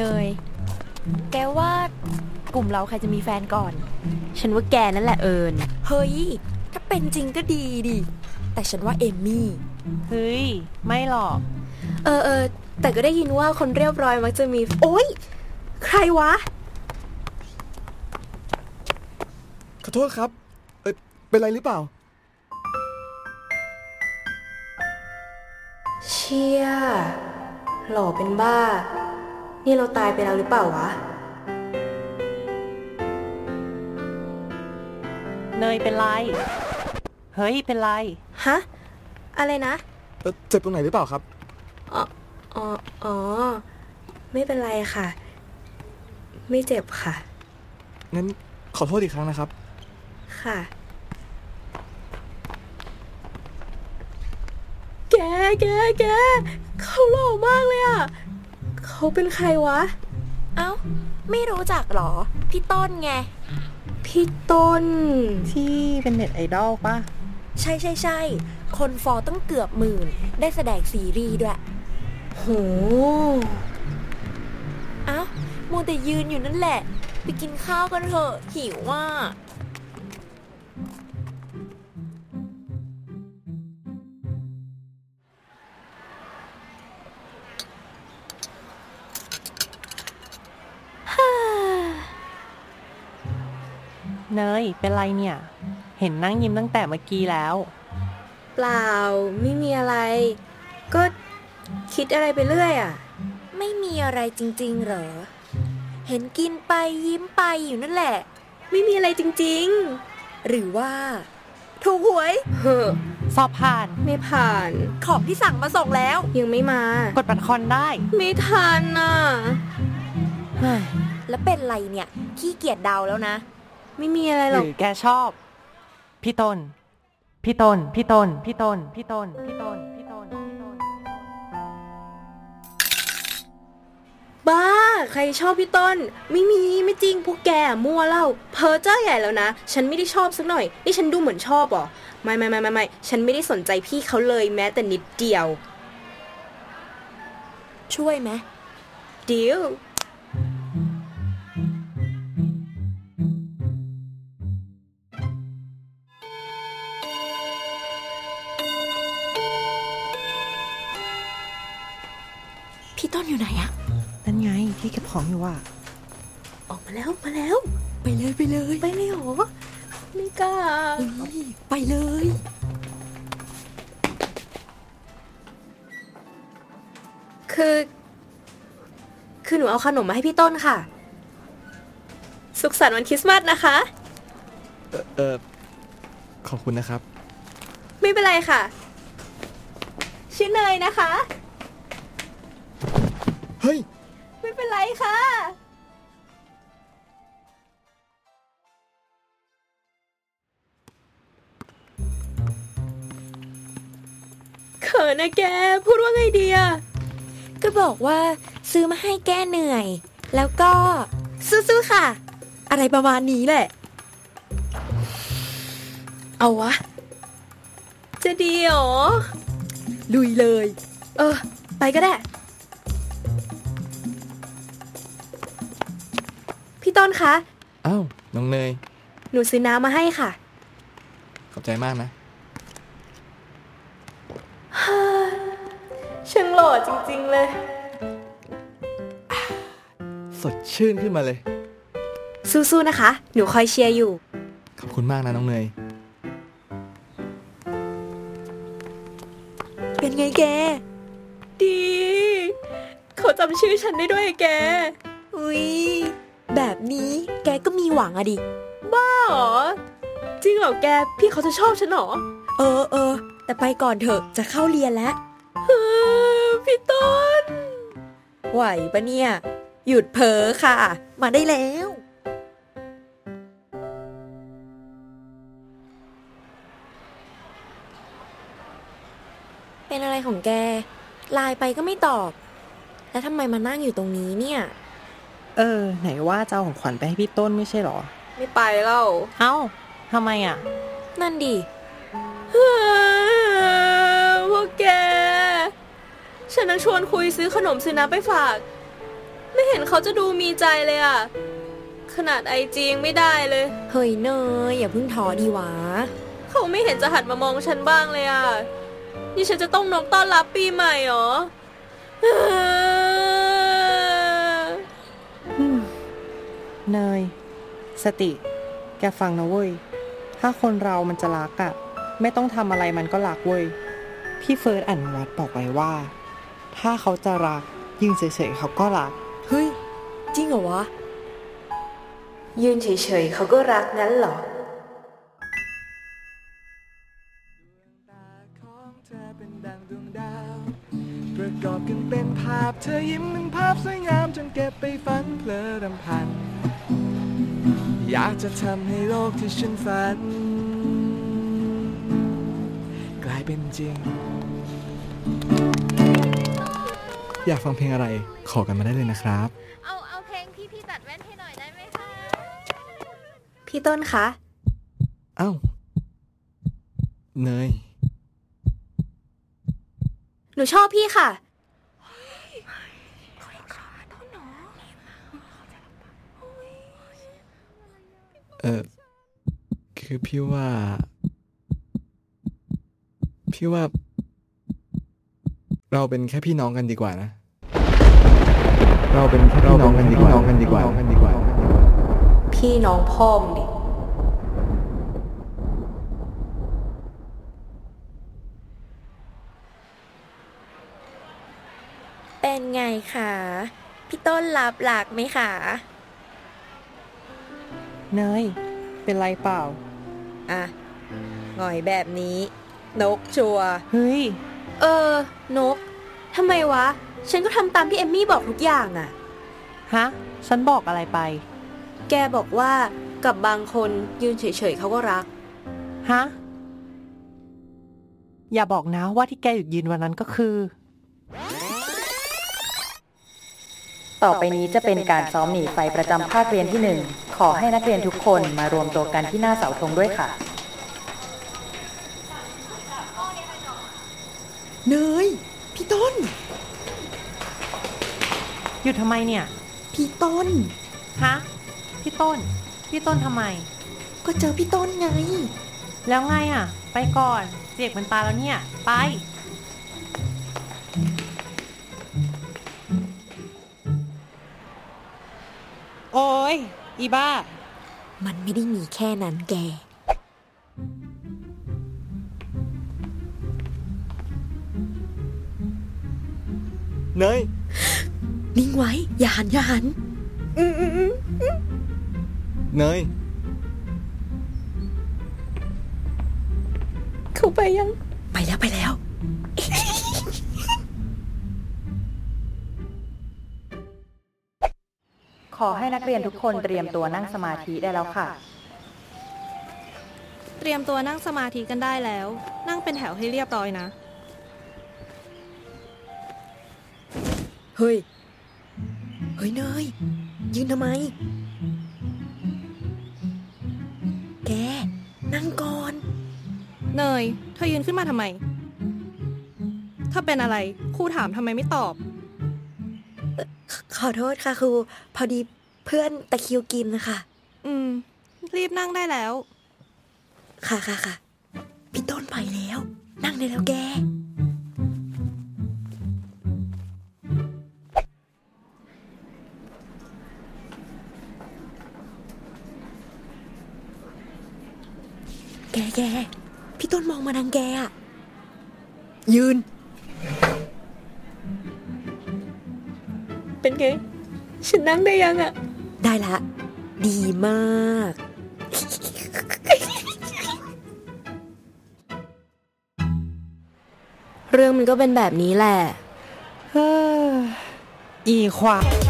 เนย แกว่ากลุ่มเราใครจะมีแฟนก่อน ฉันว่าแกนั่นแหละเอิญเฮ้ย ถ้าเป็นจริงก็ดีดิ แต่ฉันว่าเอมมี่ เฮ้ย ไม่หรอก เออเออแต่ก็ได้ยินว่าคนเรียบร้อยมักจะมี โอ๊ย ใครวะ ขอโทษครับ เอ้ยเป็นไรหรือเปล่า เชี่ยหล่อเป็นบ้า นี่เราตายไปแล้วหรือเปล่าวะ เนยเป็นไร เฮ้ยเป็นไร ฮะ อะไรนะเอ่อเจ็บตรงไหนหรือเปล่าครับ อ๋ออ๋ออ๋อ ไม่เป็นไรค่ะ ไม่เจ็บค่ะ งั้นขอโทษอีกครั้งนะครับ ค่ะ แก แก แก เขาหล่อมากเลยอะ เขาเป็นใครวะ เอ้า ไม่รู้จักเหรอ พี่ต้นไง พี่ต้น ที่เป็นเน็ตไอดอลปะใช่ใช่ใช่คนฟอลตั้งเกือบหมื่น ได้แสดงซีรีส์ด้วย โห เอ้ามัวแต่ยืนอยู่นั่นแหละ ไปกินข้าวกันเถอะหิวว่า เนย เป็นไรเนี่ย เห็นนั่งยิ้มตั้งแต่เมื่อกี้แล้ว เปล่าไม่มีอะไร ก็คิดอะไรไปเรื่อยอะ ไม่มีอะไรจริง ๆ เหรอ เห็นกินไปยิ้มไปอยู่นั่นแหละ ไม่มีอะไรจริงหรือว่าถูกหวยๆเฮ้อสอบผ่านไม่ผ่าน ของที่สั่งมาส่งแล้ว ยังไม่มา กดบัตรคอนได้ ไม่ทันอะเฮ้ยแล้วเป็นไรเนี่ย ขี้เกียจเดาแล้วนะ ไม่มีอะไรหหรรืออกแกชอบ พี่ต้น พี่ต้น พี่ต้น พี่ต้น พี่ต้น พี่ต้น พี่ต้น พี่ต้น บ้า ใครชอบพี่ต้น ไม่มีไม่จริงพวกแกมั่วเล่า เพอเจ้าใหญ่แล้วนะ ฉันไม่ได้ชอบสักหน่อย นี่ฉันดูเหมือนชอบเหรอไม่ไม่ไม่ไม่ไม่ฉันไม่ได้สนใจพี่เขาเลยแม้แต่นิดเดียว ช่วยไหมเดียว พี่ต้นอยู่ไหนอะนั่นไงที่เก็บของอยู่อะออกมาแล้วมาแล้ว ไปเลยไปเลยไปเลยเหรอไม่กล้าอุ๊ยไปเลย คือ คือหนูเอาขนมมาให้พี่ต้นค่ะ สุขสันต์วันคริสต์มาสนะคะ เออเออขอบคุณนะครับ ไม่เป็นไรค่ะ ชื่อเนยนะคะ เฮ้ย ไม่เป็นไรค่ะ เขินนะแก พูดว่าไงดีอะก็บอกว่าซื้อมาให้แก้เหนื่อย แล้วก็สู้ๆค่ะ อะไรประมาณนี้แหละ เอาวะ จะดีเหรอ ลุยเลย เออ ไปก็ได้ ต้นคะอ้าวน้องเนย หนูซื้อน้ำมาให้ค่ะ ขอบใจมากนะ ช่างหล่อจริงๆเลย สดชื่นขึ้นมาเลย สู้ๆนะคะ หนูคอยเชียร์อยู่ ขอบคุณมากนะน้องเนย เป็นไงแก ดี เขาจำชื่อฉันได้ด้วยแก อุ้ย แบบนี้แกก็มีหวังอะดิ บ้าเหรอ จริงเหรอแก พี่เขาจะชอบฉันเหรอ เออเออ แต่ไปก่อนเถอะจะเข้าเรียนแล้วเออพี่ต้น ไหวปะเนี่ย หยุดเพ้อค่ะ มาได้แล้ว เป็นอะไรของแกไลน์ไปก็ไม่ตอบ แล้วทำไมมานั่งอยู่ตรงนี้เนี่ย เออ ไหนว่าจะเอาของขวัญไปให้พี่ต้นไม่ใช่เหรอ ไม่ไปแล้วเอ้าทำไมอะ นั่นดิเฮ้ยพวกแก ฉันนังชวนคุยซื้อขนมซื้อน้ำไปฝาก ไม่เห็นเขาจะดูมีใจเลยอะขนาดไอจียังไม่ได้เลย เฮ้ยเนยอย่าเพิ่งท้อดีหวะ เขาไม่เห็นจะหันมามองฉันบ้างเลยอะนี่ฉันจะต้องนกต้อนรับปีใหม่เหรอ เนย สติ แกฟังนะเว้ย ถ้าคนเรามันจะรักอะไม่ต้องทำอะไรมันก็รักเว้ย พี่เฟิร์สอนุวัตบอกไว้ว่า ถ้าเขาจะรักยืนเฉยๆเขาก็รัก เฮ้ย จริงเหรอวะ ยืนเฉยๆเขาก็รักงั้นเหรอของเธอเป็นดังดวงดาวประกอบกันเป็นภาพเธอยิ้มเป็นภาพสวยงามจนเก็บไปฝันเพลอรำพัน อยากจะทำให้โลกที่ฉันฝัน กลายเป็นจริง อยากฟังเพลงอะไร ขอกันมาได้เลยนะครับ เอาเอาเพลงพี่พี่ตัดแว่นให้หน่อยได้ไหมคะ พี่ต้นคะ เอ้า เนย หนูชอบพี่ค่ะ เออคือพี่ว่า พี่ว่า เราเป็นแค่พี่น้องกันดีกว่านะ เราเป็นแค่พี่น้องกันดีกว่าน้องกันดีกว่ากันดีกว่าพี่น้องพ่อมงดิเป็นไงคะ พี่ต้นรับหลักไหมคะ เนยเป็นไรเปล่า อะหงอยแบบนี้ นกชัวร์เฮ้ย เออ นกทำไมวะ ฉันก็ทำตามที่เอมมี่บอกทุกอย่างอะฮะ ฉันบอกอะไรไป แกบอกว่ากับบางคนยืนเฉยๆเขาก็รัก ฮะ อย่าบอกนะว่าที่แกหยุดยืนวันนั้นก็คือ ต่อไปนี้จะเป็นการซ้อมหนีไฟประจำภาคเรียนที่หนึ่งขอให้นักเรียนทุกคนมารวมตัวกันที่หน้าเสาธงด้วยค่ะ เนย พี่ต้น หยุดทำไมเนี่ย พี่ต้น ฮะ พี่ต้น พี่ต้นทำไม ก็เจอพี่ต้นไง แล้วไงอะ ไปก่อน เจกมันตายแล้วเนี่ย ไป โอ้ยอีบ้า มันไม่ได้มีแค่นั้นแก เนย นิ่งไว้ อย่าหัน อย่าหัน เนย เขาไปยัง ไปแล้วไปแล้ว อให้นักเรียนทุกคนเตรียมตัวนั่งสมาธิได้แล้วค่ะ เตรียมตัวนั่งสมาธิกันได้แล้ว นั่งเป็นแถวให้เรียบร้อยนะ เฮ้ย เฮ้ยเนยยืนทำไม แก นั่งก่อน เนย เธอยืนขึ้นมาทำไม ถ้าเป็นอะไรครูถามทำไมไม่ตอบ ขอโทษค่ะครู พอดีเพื่อนตะคริวกินนะคะ อืม รีบนั่งได้แล้ว ค่ะค่ะค่ะพี่ต้นไปแล้ว นั่งได้แล้วแก แกแกพี่ต้นมองมาทางแกอะยืน เป็นไง ฉันนั่งได้ยังอะได้ละ ดีมาก เรื่องมันก็เป็นแบบนี้แหละอีควาย